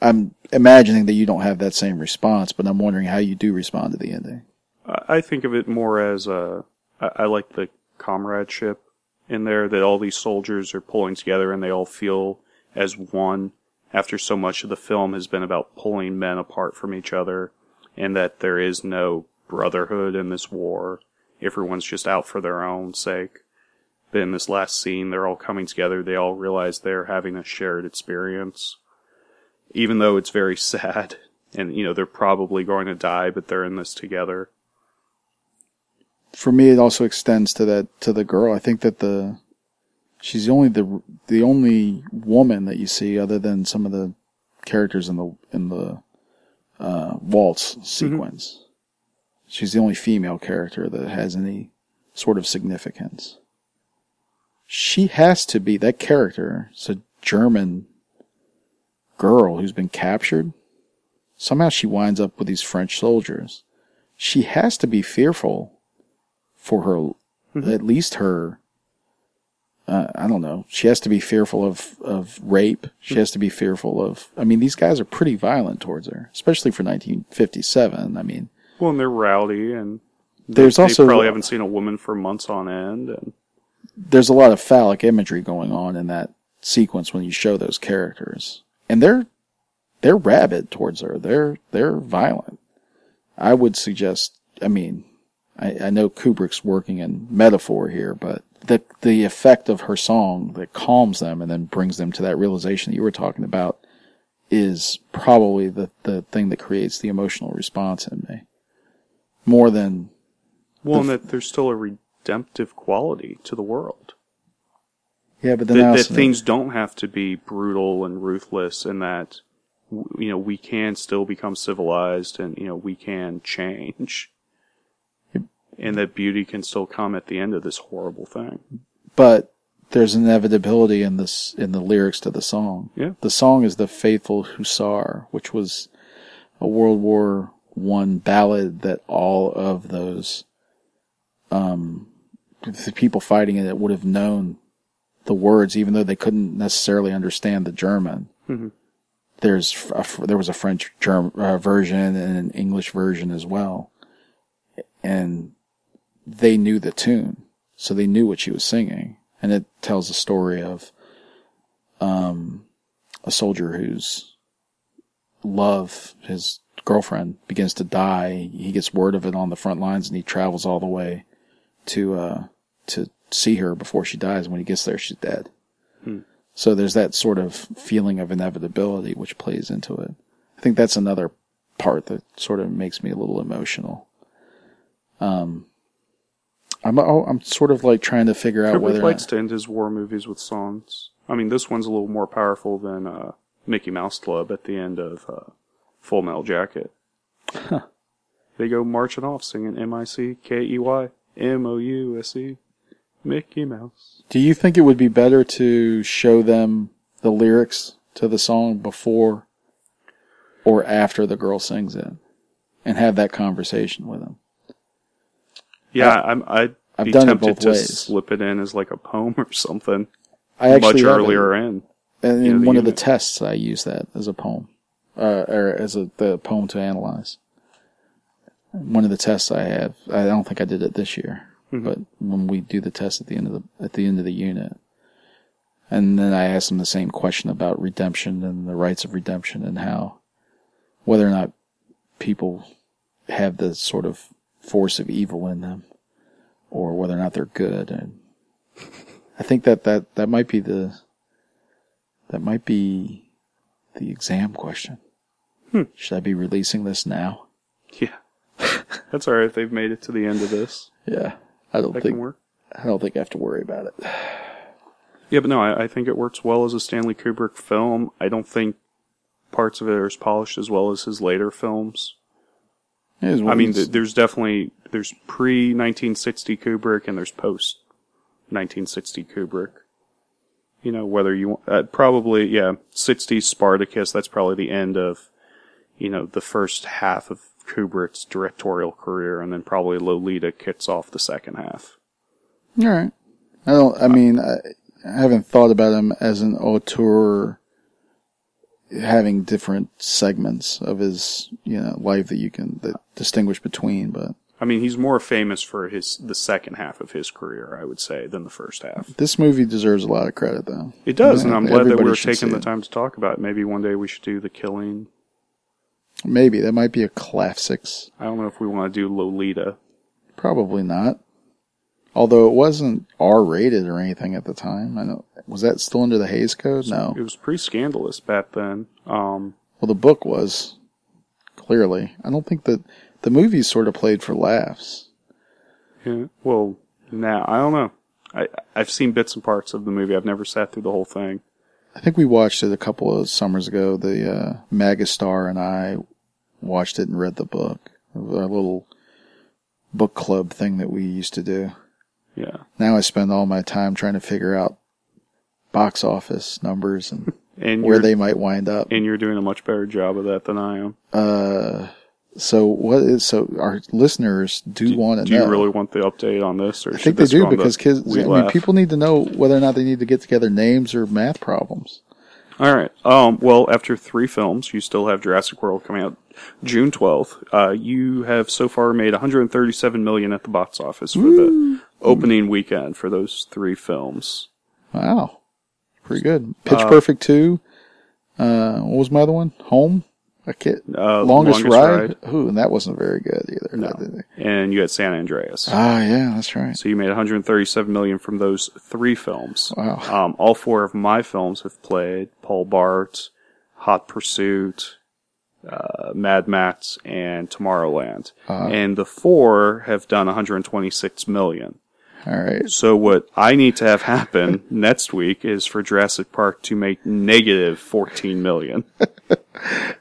I'm imagining that you don't have that same response, but I'm wondering how you do respond to the ending. I think of it more as a. I like the comradeship in there that all these soldiers are pulling together and they all feel as one after so much of the film has been about pulling men apart from each other and that there is no brotherhood in this war. Everyone's just out for their own sake. But in this last scene, they're all coming together. They all realize they're having a shared experience. Even though it's very sad and, you know, they're probably going to die, but they're in this together. for me, it also extends to that to the girl. I think that the she's the only the the only woman that you see other than some of the characters in the in the uh, waltz sequence. She's the only female character that has any sort of significance. She has to be that character. It's a German girl who's been captured. Somehow she winds up with these French soldiers. She has to be fearful for her, at least her uh, I don't know. She has to be fearful of of rape. She has to be fearful of. I mean, these guys are pretty violent towards her, especially for 1957. I mean, Well, and they're rowdy, and There's they, also- they probably haven't seen a woman for months on end, and there's a lot of phallic imagery going on in that sequence when you show those characters, and they're they're rabid towards her. They're they're violent. I would suggest. I mean, I, I know Kubrick's working in metaphor here, but the the effect of her song that calms them and then brings them to that realization that you were talking about is probably the the thing that creates the emotional response in me more than well, and that there's still a redemptive quality to the world. Yeah. But then That, that things don't have to be brutal and ruthless, and that you know we can still become civilized, and you know we can change, and that beauty can still come at the end of this horrible thing. but there's inevitability in this in the lyrics to the song. Yeah. The song is the Faithful Hussar, which was a World War One ballad that all of those um the people fighting in it would have known the words, even though they couldn't necessarily understand the German. Mhm. There's a, there was a French Germ, uh, version and an English version as well, and they knew the tune, so they knew what she was singing, and it tells the story of um, a soldier whose love, his girlfriend, begins to die. He gets word of it on the front lines, and he travels all the way to uh, to see her before she dies. When he gets there, she's dead. So there's that sort of feeling of inevitability which plays into it. I think that's another part that sort of makes me a little emotional. Um, I'm oh, I'm sort of like trying to figure out whether likes to end his war movies with songs. I mean, this one's a little more powerful than uh, Mickey Mouse Club at the end of uh, Full Metal Jacket. They go marching off singing M I C K E Y M O U S E Mickey Mouse. Do you think it would be better to show them the lyrics to the song before or after the girl sings it, and have that conversation with them? Yeah, I'm, I'd I've be tempted to ways. slip it in as like a poem or something I actually much have it. earlier in. And in the one of the tests, I use that as a poem, uh, or as a the poem to analyze. One of the tests I have, I don't think I did it this year, Mm-hmm. but when we do the test at the end of the at the end of the unit, and then I ask them the same question about redemption and the rights of redemption and how whether or not people have the sort of force of evil in them, or whether or not they're good, and I think that that that might be the that might be the exam question. Hmm. Should I be releasing this now? Yeah. That's alright if they've made it to the end of this. Yeah, I don't That think work. I don't think I have to worry about it. Yeah, but no, I, I think it works well as a Stanley Kubrick film. I don't think parts of it are as polished as well as his later films. What I mean, th- there's definitely there's pre 1960 Kubrick and there's post 1960 Kubrick. You know, whether you want, uh, probably yeah, 60s Spartacus. That's probably the end of you know the first half of Kubrick's directorial career, and then probably Lolita kicks off the second half. all right. I don't. I mean, I, I haven't thought about him as an auteur having different segments of his you know life that you can that distinguish between, but I mean, he's more famous for his the second half of his career, I would say, than the first half. this movie deserves a lot of credit though. It does, and I'm glad that we're taking the time to talk about it. Maybe one day we should do The Killing. Maybe that might be a classics. I don't know if we want to do Lolita. Probably not. Although it wasn't R rated or anything at the time. I know was that still under the Hays Code? No. It was pretty scandalous back then. Um, Well, the book was clearly. I don't think that the movie sort of played for laughs. yeah, well, now I don't know. I I've seen bits and parts of the movie. I've never sat through the whole thing. I think we watched it a couple of summers ago. The uh, Magastar and I watched it and read the book. A little book club thing that we used to do. Yeah, Now I spend all my time trying to figure out box office numbers and and where they might wind up. and you're doing a much better job of that than I am. Uh, So what is so our listeners do, want to Do know? you really want the update on this, or I think they do because kids. I mean, people need to know whether or not they need to get together names or math problems. All right. Um, well, after three films, you still have Jurassic World coming out June 12th. Uh, you have so far made 137 million at the box office for the opening weekend for those three films. Wow, pretty good. Pitch Uh, Perfect two. Uh, what was my other one? Home. I can't. Uh, longest, Longest ride. Ride. Ooh, and that wasn't very good either. No. And you had San Andreas. Ah, yeah, that's right. So you made 137 million from those three films. Wow. Um, all four of my films have played Paul Blart, Hot Pursuit, uh, Mad Max, and Tomorrowland. Uh-huh. And the four have done 126 million. All right. So what I need to have happen next week is for Jurassic Park to make negative 14 million.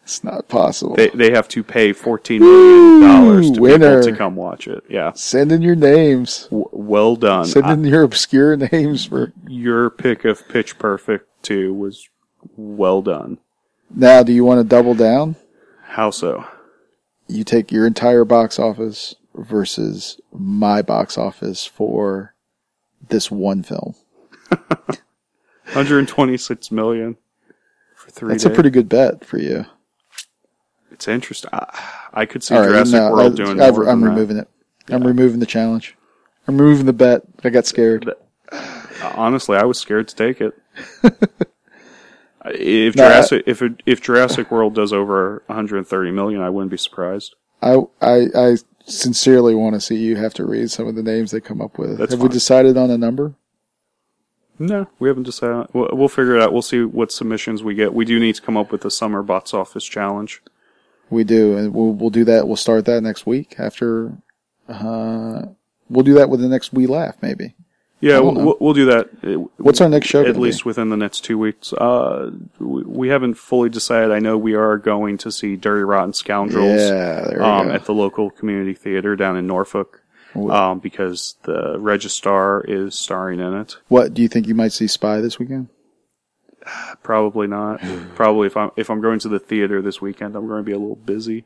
It's not possible. They they have to pay 14 million dollars to winner. people to come watch it. Yeah. Send in your names. W- well done. Send I- in your obscure names for. your pick of Pitch Perfect 2 was well done. Now, do you want to double down? How so? You take your entire box office versus my box office for this one film. 126 million for three That's a pretty good bet for you. It's interesting. I, I could see All right, Jurassic no, World I- doing I, more I'm than that. removing it. I'm removing the challenge. I'm removing the bet. I got scared. Uh, honestly, I was scared to take it. if No, I- Jurassic if if Jurassic World does over 130 million, I wouldn't be surprised. I, I, I sincerely want to see you have to read some of the names they come up with. That's Have we decided on a number? No, we haven't decided. We'll, we'll figure it out. We'll see what submissions we get. We do need to come up with a summer box office challenge. We do, and we'll we'll do that. We'll start that next week after. Uh, we'll do that with the next We Laugh, maybe. Yeah, we'll, we'll, do that. Uh, What's our next show? At least be? within the next two weeks. Uh, we, we haven't fully decided. I know we are going to see Dirty Rotten Scoundrels Yeah, um, at the local community theater down in Norfolk um, because the Registrar is starring in it. What do you think you might see Spy this weekend? Probably not. Probably if I'm if I'm going to the theater this weekend, I'm going to be a little busy.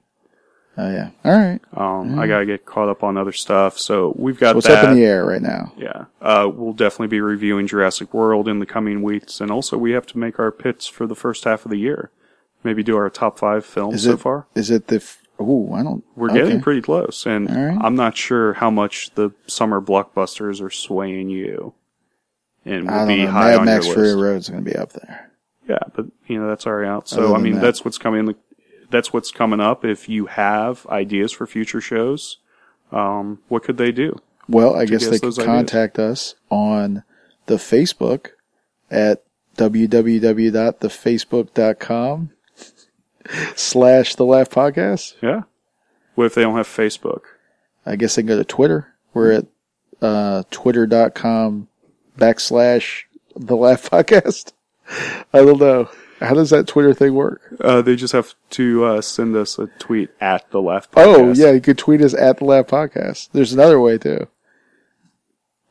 Oh yeah. All right. Um, I gotta get caught up on other stuff. So we've got What's that. up in the air right now? Yeah. Uh, we'll definitely be reviewing Jurassic World in the coming weeks. And also, we have to make our pits for the first half of the year. Maybe do our top five films Is so it far. Is it the? F- Ooh, I don't. We're okay. getting pretty close. And right. I'm not sure how much the summer blockbusters are swaying you. And will I don't be know. high Mad on Max your Fury list. Road's going to be up there. Yeah, but, you know, that's already out. So, I mean, that- that's what's coming. The, that's what's coming up. If you have ideas for future shows, um, what could they do? Well, I guess they could ideas. contact us on the Facebook at www.thefacebook.com slash the laugh podcast. Yeah. What if they don't have Facebook? I guess they can go to Twitter. We're at uh, twitter.com backslash the laugh podcast. I don't know. How does that Twitter thing work? Uh, they just have to uh, send us a tweet at the Laugh Oh, yeah, you could tweet us at the laugh podcast. There's another way too.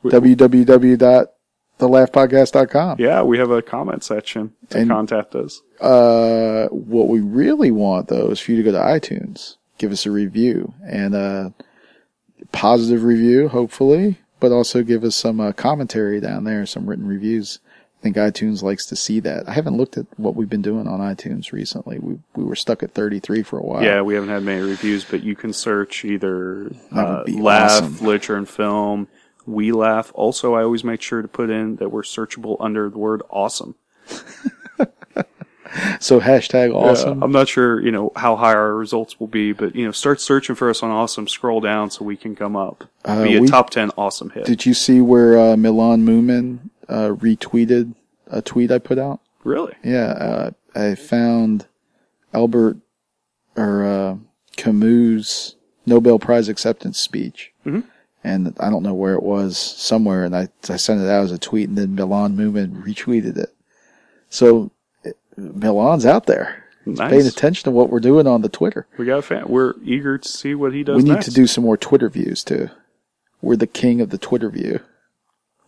Www.thelaughpodcast.com. Yeah, we have a comment section to And- contact us. Uh, what we really want though is for you to go to iTunes, give us a review and a positive review, hopefully, but also give us some uh, commentary down there, some written reviews. I think iTunes likes to see that. I haven't looked at what we've been doing on iTunes recently. We we were stuck at 33 for a while. Yeah, we haven't had many reviews, but you can search either uh, Laugh, awesome. Literature and Film, We Laugh. Also, I always make sure to put in that we're searchable under the word awesome. So hashtag awesome. Yeah, I'm not sure, you know, how high our results will be, but, you know, start searching for us on awesome, scroll down so we can come up. Uh, be a we- top 10 awesome hit. Did you see where uh, Milan Moomin uh, retweeted a tweet I put out? really? Yeah, uh, I found Albert or uh, Camus' Nobel Prize acceptance speech, Mhm. and I don't know where it was somewhere, and I I sent it out as a tweet, and then Milan Moomin retweeted it. So it, Milan's out there, Nice. paying attention to what we're doing on the Twitter. We got a fan. We're eager to see what he does we need next. to do some more Twitter views too. We're the king of the Twitter view.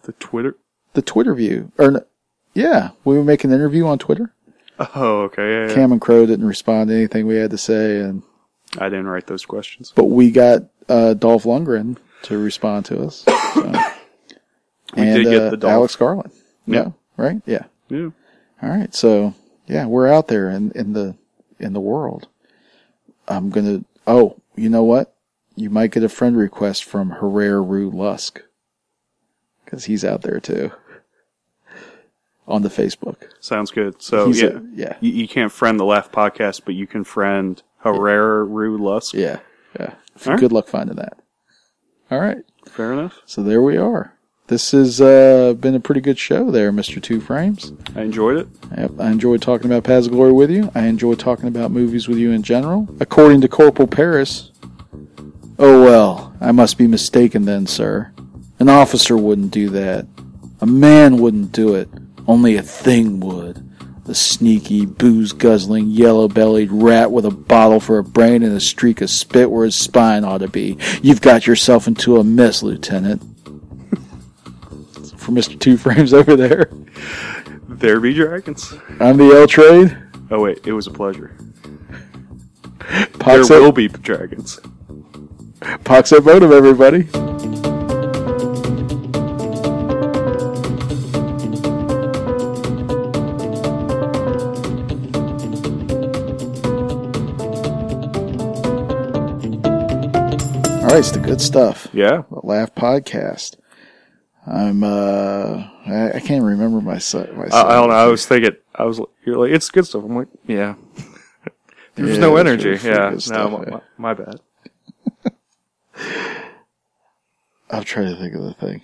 the Twitter. The Twitter view, or no, yeah, we were making an interview on Twitter. Oh, okay. Yeah. Cam and Crow didn't respond to anything we had to say, and I didn't write those questions. but we got uh, Dolph Lundgren to respond to us. So. We and did get uh, the Dolph. Alex Garland. Yeah. Yeah. Right. Yeah. Yeah. All right. So yeah, we're out there in, in the in the world. I'm gonna. Oh, you know what? You might get a friend request from Herrera Rue Lusk because he's out there too on the Facebook. Sounds good. So He's yeah, a- yeah. You, you can't friend the Laugh Podcast, but you can friend Herrera Lusk. Yeah. Yeah. All right. Good luck finding that. All right. Fair enough. So there we are. This has uh, been a pretty good show there, Mr. Two Frames. I enjoyed it. Yep, I enjoyed talking about Paths of Glory with you. I enjoyed talking about movies with you in general. According to Corporal Paris, oh well, I must be mistaken then, sir. An officer wouldn't do that. A man wouldn't do it. Only a thing would. The sneaky, booze guzzling, yellow bellied rat with a bottle for a brain and a streak of spit where his spine ought to be. You've got yourself into a mess, Lieutenant. For Mr. Two Frames over there. There be dragons. I'm the L Trade. Oh wait, it was a pleasure. Pox there will be dragons. Pox up votive, everybody. Right, it's the good stuff. Yeah. The Laugh Podcast. I'm, uh, I, I can't remember my. My I, I don't know. I was thinking. I was. You're like, it's good stuff. I'm like, yeah. There's Yeah, no energy. really yeah. No, my, yeah. my, my bad. I'll try to think of the thing.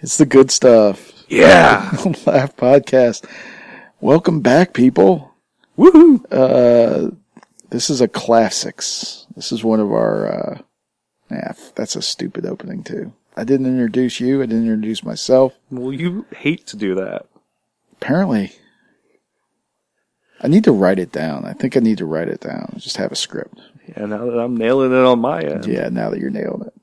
It's the good stuff. Yeah. Laugh Podcast. Welcome back, people. Woohoo. Uh, this is a classics. This is one of our, uh, yeah, that's a stupid opening too. I didn't introduce you. I didn't introduce myself. Well, you hate to do that. Apparently, I need to write it down. I think I need to write it down. Just have a script. Yeah. Now that I'm nailing it on my end. Yeah, now that you're nailing it.